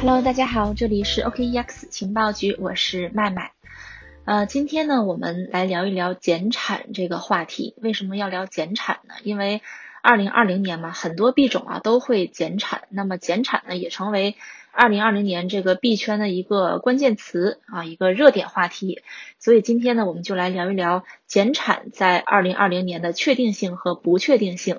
Hello，大家好，这里是 OKEX 情报局，我是麦麦。呃，今天呢，我们来聊一聊减产这个话题。为什么要聊减产呢？因为二零二零年嘛，很多币种啊都会减产，那么减产呢也成为二零二零年这个币圈的一个关键词啊，一个热点话题。所以今天呢，我们就来聊一聊减产在二零二零年的确定性和不确定性。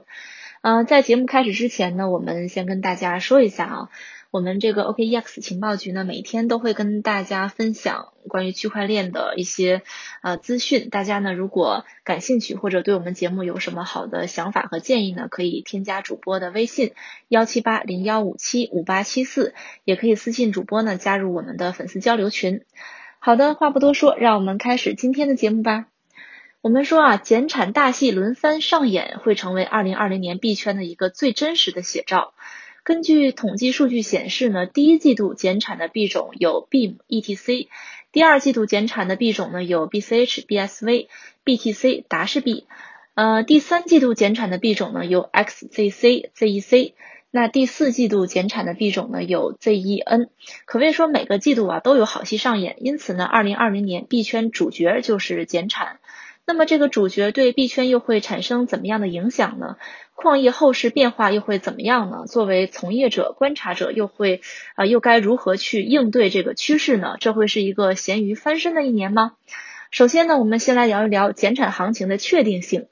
嗯，在节目开始之前呢，我们先跟大家说一下啊。我们这个 OKEX 情报局呢，每天都会跟大家分享关于区块链的一些呃资讯。大家呢，如果感兴趣或者对我们节目有什么好的想法和建议呢，可以添加主播的微信幺七八零幺五七五八七四，也可以私信主播呢加入我们的粉丝交流群。好的，话不多说，让我们开始今天的节目吧。我们说啊，减产大戏轮番上演，会成为二零二零年币圈的一个最真实的写照。根据统计数据显示呢，第一季度减产的币种有 BEM、ETC；第二季度减产的币种呢有 BCH、BSV、BTC、达氏币；呃，第三季度减产的币种呢有 XZC、ZEC；那第四季度减产的币种呢有 ZEN。可谓说每个季度啊都有好戏上演，因此呢，二零二零年币圈主角就是减产。那么这个主角对币圈又会产生怎么样的影响呢？矿业后市变化又会怎么样呢？作为从业者、观察者，又会啊又该如何去应对这个趋势呢？这会是一个咸鱼翻身的一年吗？首先呢，我们先来聊一聊减产行情的确定性。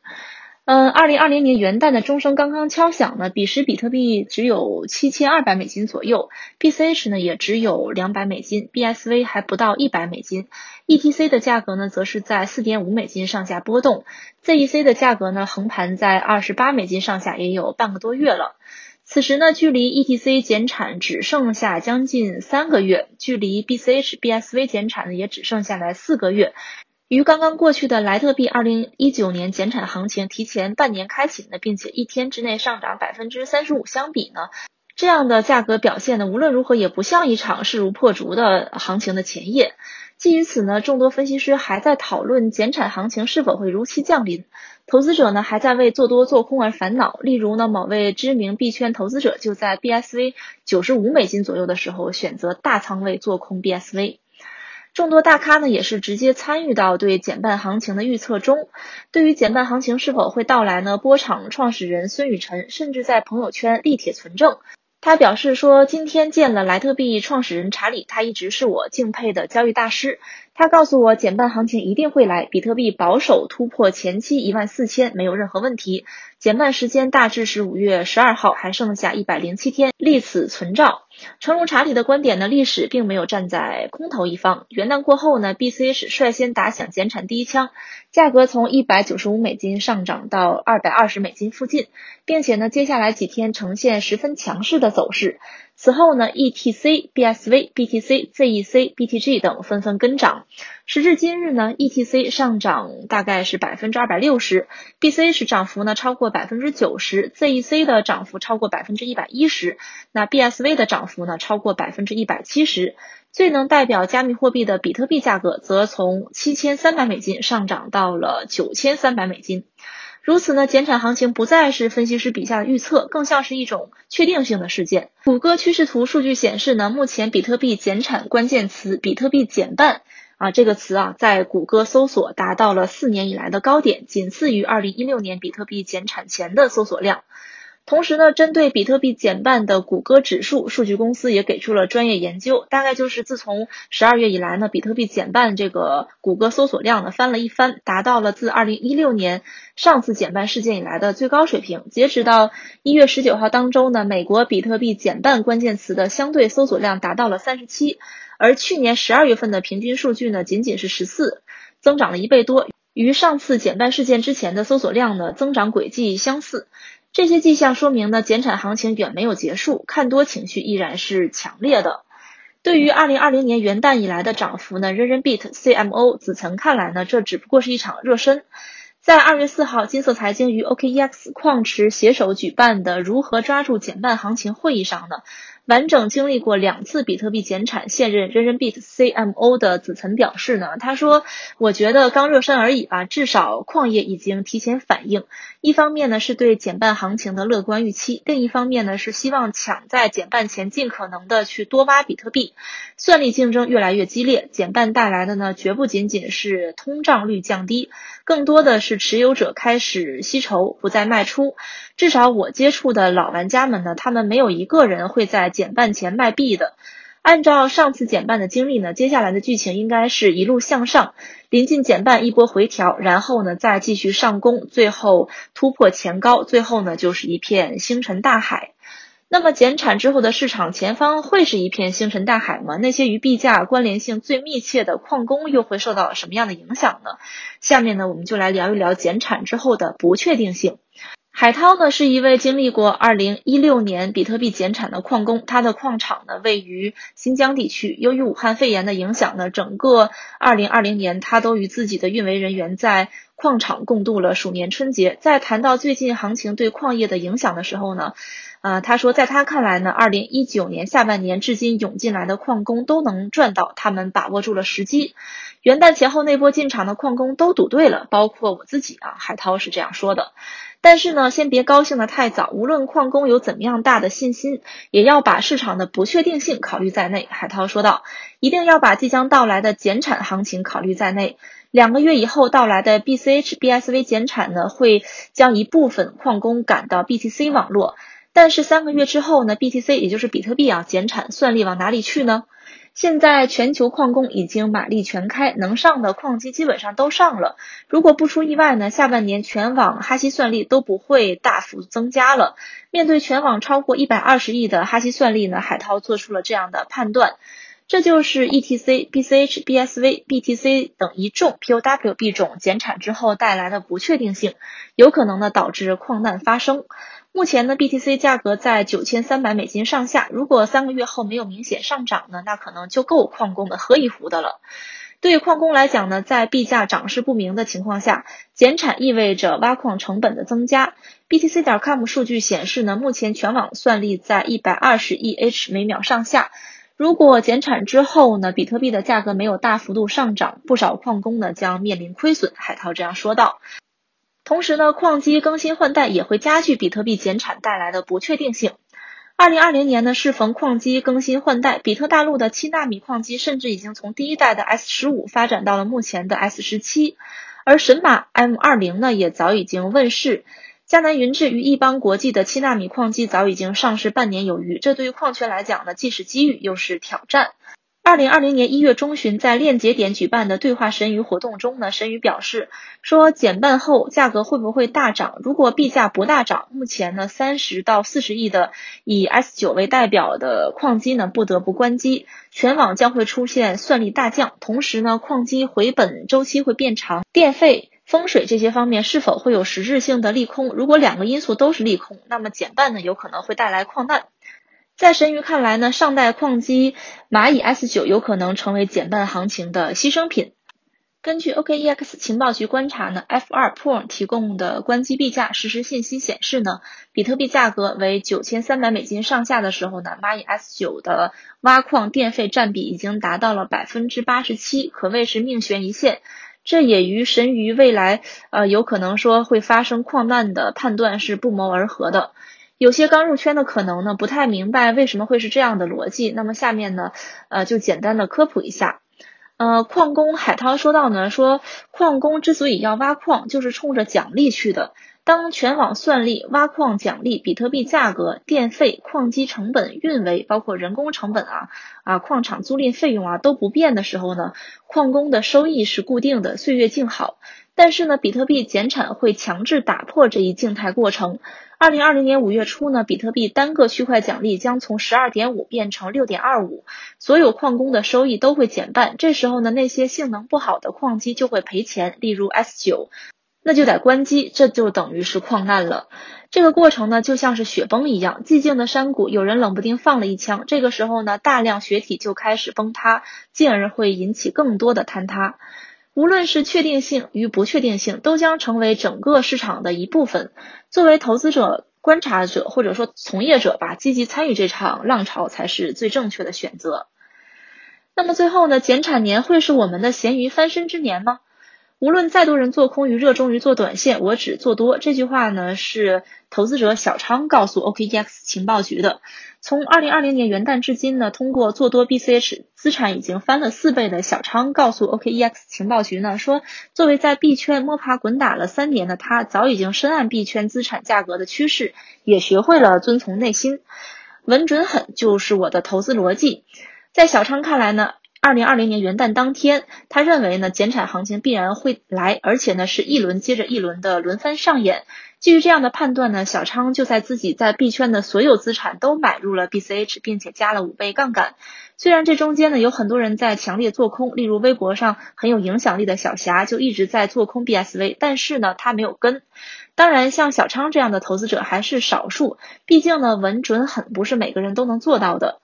嗯，二零二零年元旦的钟声刚刚敲响呢，彼时比特币只有七千二百美金左右，BCH 呢也只有两百美金，BSV 还不到一百美金，ETC 的价格呢则是在四点五美金上下波动，ZEC 的价格呢横盘在二十八美金上下也有半个多月了。此时呢，距离 ETC 减产只剩下将近三个月，距离 BCH、BSV 减产呢也只剩下来四个月。与刚刚过去的莱特币二零一九年减产行情提前半年开启呢，并且一天之内上涨百分之三十五相比呢，这样的价格表现呢，无论如何也不像一场势如破竹的行情的前夜。基于此呢，众多分析师还在讨论减产行情是否会如期降临，投资者呢还在为做多做空而烦恼。例如呢，某位知名币圈投资者就在 BSV 九十五美金左右的时候选择大仓位做空 BSV。众多大咖呢也是直接参与到对减半行情的预测中。对于减半行情是否会到来呢？波场创始人孙雨晨甚至在朋友圈力帖存证。他表示说，今天见了莱特币创始人查理，他一直是我敬佩的交易大师。他告诉我，减半行情一定会来，比特币保守突破前期一万四千没有任何问题。减半时间大致是五月十二号，还剩下一百零七天，立此存照。诚如查理的观点呢，历史并没有站在空头一方。元旦过后呢，B C 是率先打响减产第一枪，价格从一百九十五美金上涨到二百二十美金附近，并且呢，接下来几天呈现十分强势的走势。此后呢，ETC、BSV、BTC、ZEC、BTG 等纷纷跟涨。时至今日呢，ETC 上涨大概是百分之二百六十，BC 是涨幅呢超过百分之九十，ZEC 的涨幅超过百分之一百一十，那 BSV 的涨幅呢超过百分之一百七十。最能代表加密货币的比特币价格，则从七千三百美金上涨到了九千三百美金。如此呢，减产行情不再是分析师笔下的预测，更像是一种确定性的事件。谷歌趋势图数据显示呢，目前比特币减产关键词“比特币减半”啊这个词啊，在谷歌搜索达到了四年以来的高点，仅次于二零一六年比特币减产前的搜索量。同时呢，针对比特币减半的谷歌指数数据公司也给出了专业研究，大概就是自从十二月以来呢，比特币减半这个谷歌搜索量呢翻了一番，达到了自二零一六年上次减半事件以来的最高水平。截止到一月十九号当周呢，美国比特币减半关键词的相对搜索量达到了三十七，而去年十二月份的平均数据呢仅仅是十四，增长了一倍多，与上次减半事件之前的搜索量呢增长轨迹相似。这些迹象说明呢，减产行情远没有结束，看多情绪依然是强烈的。对于二零二零年元旦以来的涨幅呢，人人 beat CMO 子岑看来呢，这只不过是一场热身。在二月四号，金色财经与 OKEX 矿池携手举办的如何抓住减半行情会议上呢？完整经历过两次比特币减产，现任人人币 CMO 的子岑表示呢，他说：“我觉得刚热身而已吧，至少矿业已经提前反应。一方面呢是对减半行情的乐观预期，另一方面呢是希望抢在减半前尽可能的去多挖比特币。算力竞争越来越激烈，减半带来的呢绝不仅仅是通胀率降低，更多的是持有者开始吸筹，不再卖出。至少我接触的老玩家们呢，他们没有一个人会在。”减半前卖币的，按照上次减半的经历呢，接下来的剧情应该是一路向上，临近减半一波回调，然后呢再继续上攻，最后突破前高，最后呢就是一片星辰大海。那么减产之后的市场前方会是一片星辰大海吗？那些与币价关联性最密切的矿工又会受到什么样的影响呢？下面呢我们就来聊一聊减产之后的不确定性。海涛呢是一位经历过二零一六年比特币减产的矿工，他的矿场呢位于新疆地区。由于武汉肺炎的影响呢，整个二零二零年他都与自己的运维人员在矿场共度了鼠年春节。在谈到最近行情对矿业的影响的时候呢，呃，他说在他看来呢，二零一九年下半年至今涌进来的矿工都能赚到，他们把握住了时机。元旦前后那波进场的矿工都赌对了，包括我自己啊。海涛是这样说的。但是呢，先别高兴的太早。无论矿工有怎么样大的信心，也要把市场的不确定性考虑在内。海涛说道：“一定要把即将到来的减产行情考虑在内。两个月以后到来的 BCH、BSV 减产呢，会将一部分矿工赶到 BTC 网络。但是三个月之后呢，BTC 也就是比特币啊减产，算力往哪里去呢？”现在全球矿工已经马力全开，能上的矿机基本上都上了。如果不出意外呢，下半年全网哈希算力都不会大幅增加了。面对全网超过一百二十亿的哈希算力呢，海涛做出了这样的判断。这就是 ETC、BCH、BSV、BTC 等一众 POW 币种减产之后带来的不确定性，有可能呢导致矿难发生。目前呢，BTC 价格在九千三百美金上下。如果三个月后没有明显上涨呢，那可能就够矿工们喝一壶的了。对矿工来讲呢，在币价涨势不明的情况下，减产意味着挖矿成本的增加。BTC 点 com 数据显示呢，目前全网算力在一百二十亿 H 每秒上下。如果减产之后呢，比特币的价格没有大幅度上涨，不少矿工呢将面临亏损。海涛这样说道。同时呢，矿机更新换代也会加剧比特币减产带来的不确定性。二零二零年呢，适逢矿机更新换代，比特大陆的七纳米矿机甚至已经从第一代的 S 十五发展到了目前的 S 十七，而神马 M 二零呢也早已经问世。迦南云智与亿邦国际的七纳米矿机早已经上市半年有余，这对于矿圈来讲呢，既是机遇又是挑战。二零二零年一月中旬，在链节点举办的对话神鱼活动中呢，神鱼表示说，减半后价格会不会大涨？如果币价不大涨，目前呢三十到四十亿的以 S 九为代表的矿机呢不得不关机，全网将会出现算力大降。同时呢，矿机回本周期会变长，电费、风水这些方面是否会有实质性的利空？如果两个因素都是利空，那么减半呢有可能会带来矿难。在神鱼看来呢，上代矿机蚂蚁 S 九有可能成为减半行情的牺牲品。根据 OKEX 情报局观察呢，F 二 Pool 提供的关机币价实时信息显示呢，比特币价格为九千三百美金上下的时候呢，蚂蚁 S 九的挖矿电费占比已经达到了百分之八十七，可谓是命悬一线。这也与神鱼未来呃有可能说会发生矿难的判断是不谋而合的。有些刚入圈的可能呢，不太明白为什么会是这样的逻辑。那么下面呢，呃，就简单的科普一下。呃，矿工海涛说到呢，说矿工之所以要挖矿，就是冲着奖励去的。当全网算力、挖矿奖励、比特币价格、电费、矿机成本、运维，包括人工成本啊啊，矿场租赁费用啊都不变的时候呢，矿工的收益是固定的，岁月静好。但是呢，比特币减产会强制打破这一静态过程。二零二零年五月初呢，比特币单个区块奖励将从十二点五变成六点二五，所有矿工的收益都会减半。这时候呢，那些性能不好的矿机就会赔钱，例如 S 九，那就得关机，这就等于是矿难了。这个过程呢，就像是雪崩一样，寂静的山谷，有人冷不丁放了一枪，这个时候呢，大量雪体就开始崩塌，进而会引起更多的坍塌。无论是确定性与不确定性，都将成为整个市场的一部分。作为投资者、观察者或者说从业者吧，积极参与这场浪潮才是最正确的选择。那么最后呢，减产年会是我们的咸鱼翻身之年吗？无论再多人做空与热衷于做短线，我只做多。这句话呢，是投资者小昌告诉 OKEX 情报局的。从二零二零年元旦至今呢，通过做多 BCH 资产已经翻了四倍的小昌告诉 OKEX 情报局呢，说作为在币圈摸爬滚打了三年的他，早已经深谙币圈资产价格的趋势，也学会了遵从内心，稳准狠就是我的投资逻辑。在小昌看来呢。二零二零年元旦当天，他认为呢，减产行情必然会来，而且呢是一轮接着一轮的轮番上演。基于这样的判断呢，小昌就在自己在币圈的所有资产都买入了 BCH，并且加了五倍杠杆。虽然这中间呢有很多人在强烈做空，例如微博上很有影响力的小霞就一直在做空 BSV，但是呢他没有跟。当然，像小昌这样的投资者还是少数，毕竟呢稳准狠不是每个人都能做到的。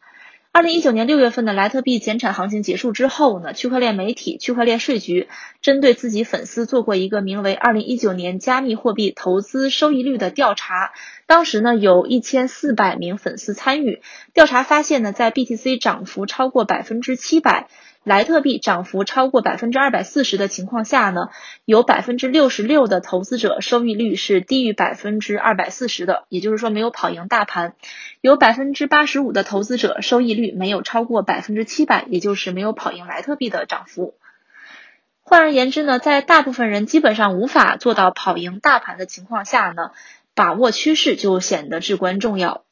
二零一九年六月份的莱特币减产行情结束之后呢，区块链媒体区块链税局针对自己粉丝做过一个名为《二零一九年加密货币投资收益率》的调查。当时呢，有一千四百名粉丝参与调查，发现呢，在 BTC 涨幅超过百分之七百。莱特币涨幅超过百分之二百四十的情况下呢，有百分之六十六的投资者收益率是低于百分之二百四十的，也就是说没有跑赢大盘。有百分之八十五的投资者收益率没有超过百分之七百，也就是没有跑赢莱特币的涨幅。换而言之呢，在大部分人基本上无法做到跑赢大盘的情况下呢，把握趋势就显得至关重要。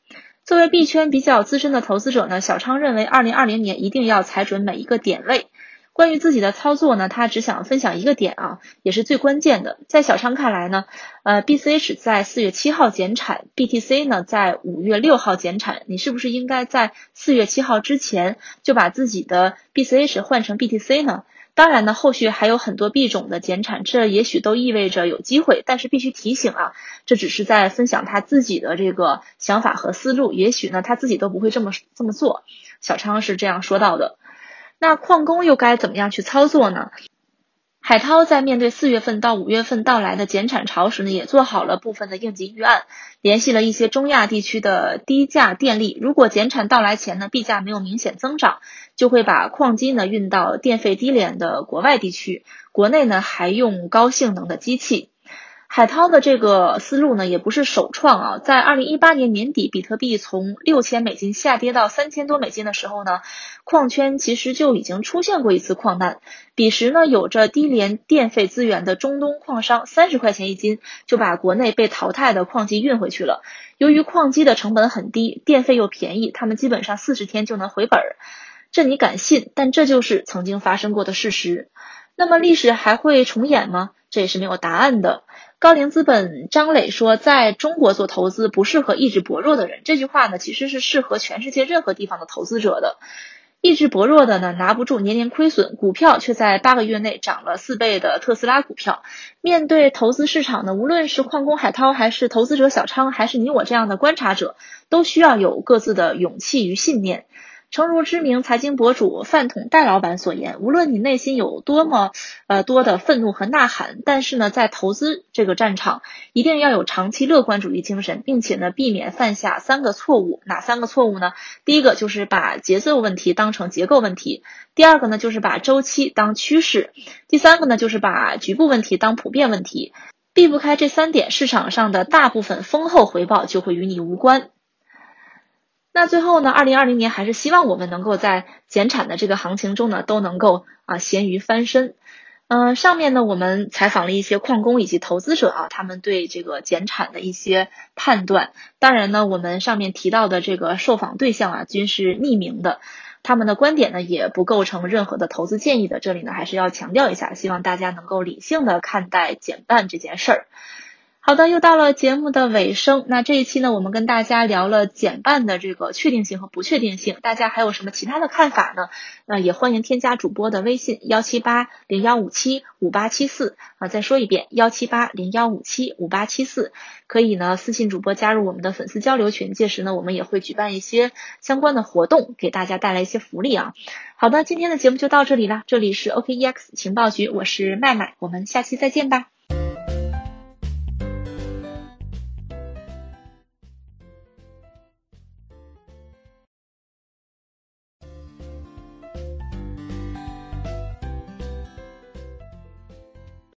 作为币圈比较资深的投资者呢，小昌认为，二零二零年一定要踩准每一个点位。关于自己的操作呢，他只想分享一个点啊，也是最关键的。在小昌看来呢，呃，BCH 在四月七号减产，BTC 呢在五月六号减产，你是不是应该在四月七号之前就把自己的 BCH 换成 BTC 呢？当然呢，后续还有很多币种的减产，这也许都意味着有机会。但是必须提醒啊，这只是在分享他自己的这个想法和思路，也许呢他自己都不会这么这么做。小昌是这样说到的。那矿工又该怎么样去操作呢？海涛在面对四月份到五月份到来的减产潮时呢，也做好了部分的应急预案，联系了一些中亚地区的低价电力。如果减产到来前呢，币价没有明显增长，就会把矿机呢运到电费低廉的国外地区，国内呢还用高性能的机器。海涛的这个思路呢，也不是首创啊。在二零一八年年底，比特币从六千美金下跌到三千多美金的时候呢，矿圈其实就已经出现过一次矿难。彼时呢，有着低廉电费资源的中东矿商，三十块钱一斤就把国内被淘汰的矿机运回去了。由于矿机的成本很低，电费又便宜，他们基本上四十天就能回本儿。这你敢信？但这就是曾经发生过的事实。那么历史还会重演吗？这也是没有答案的。高瓴资本张磊说，在中国做投资不适合意志薄弱的人。这句话呢，其实是适合全世界任何地方的投资者的。意志薄弱的呢，拿不住年年亏损，股票却在八个月内涨了四倍的特斯拉股票。面对投资市场呢，无论是矿工海涛，还是投资者小昌，还是你我这样的观察者，都需要有各自的勇气与信念。诚如知名财经博主饭桶戴老板所言，无论你内心有多么呃多的愤怒和呐喊，但是呢，在投资这个战场，一定要有长期乐观主义精神，并且呢，避免犯下三个错误。哪三个错误呢？第一个就是把节奏问题当成结构问题；第二个呢，就是把周期当趋势；第三个呢，就是把局部问题当普遍问题。避不开这三点，市场上的大部分丰厚回报就会与你无关。那最后呢？二零二零年还是希望我们能够在减产的这个行情中呢，都能够啊咸鱼翻身。嗯，上面呢我们采访了一些矿工以及投资者啊，他们对这个减产的一些判断。当然呢，我们上面提到的这个受访对象啊，均是匿名的，他们的观点呢也不构成任何的投资建议的。这里呢还是要强调一下，希望大家能够理性的看待减半这件事儿。好的，又到了节目的尾声。那这一期呢，我们跟大家聊了减半的这个确定性和不确定性，大家还有什么其他的看法呢？那也欢迎添加主播的微信幺七八零幺五七五八七四啊，再说一遍幺七八零幺五七五八七四，可以呢私信主播加入我们的粉丝交流群，届时呢我们也会举办一些相关的活动，给大家带来一些福利啊。好的，今天的节目就到这里了，这里是 OKEX 情报局，我是麦麦，我们下期再见吧。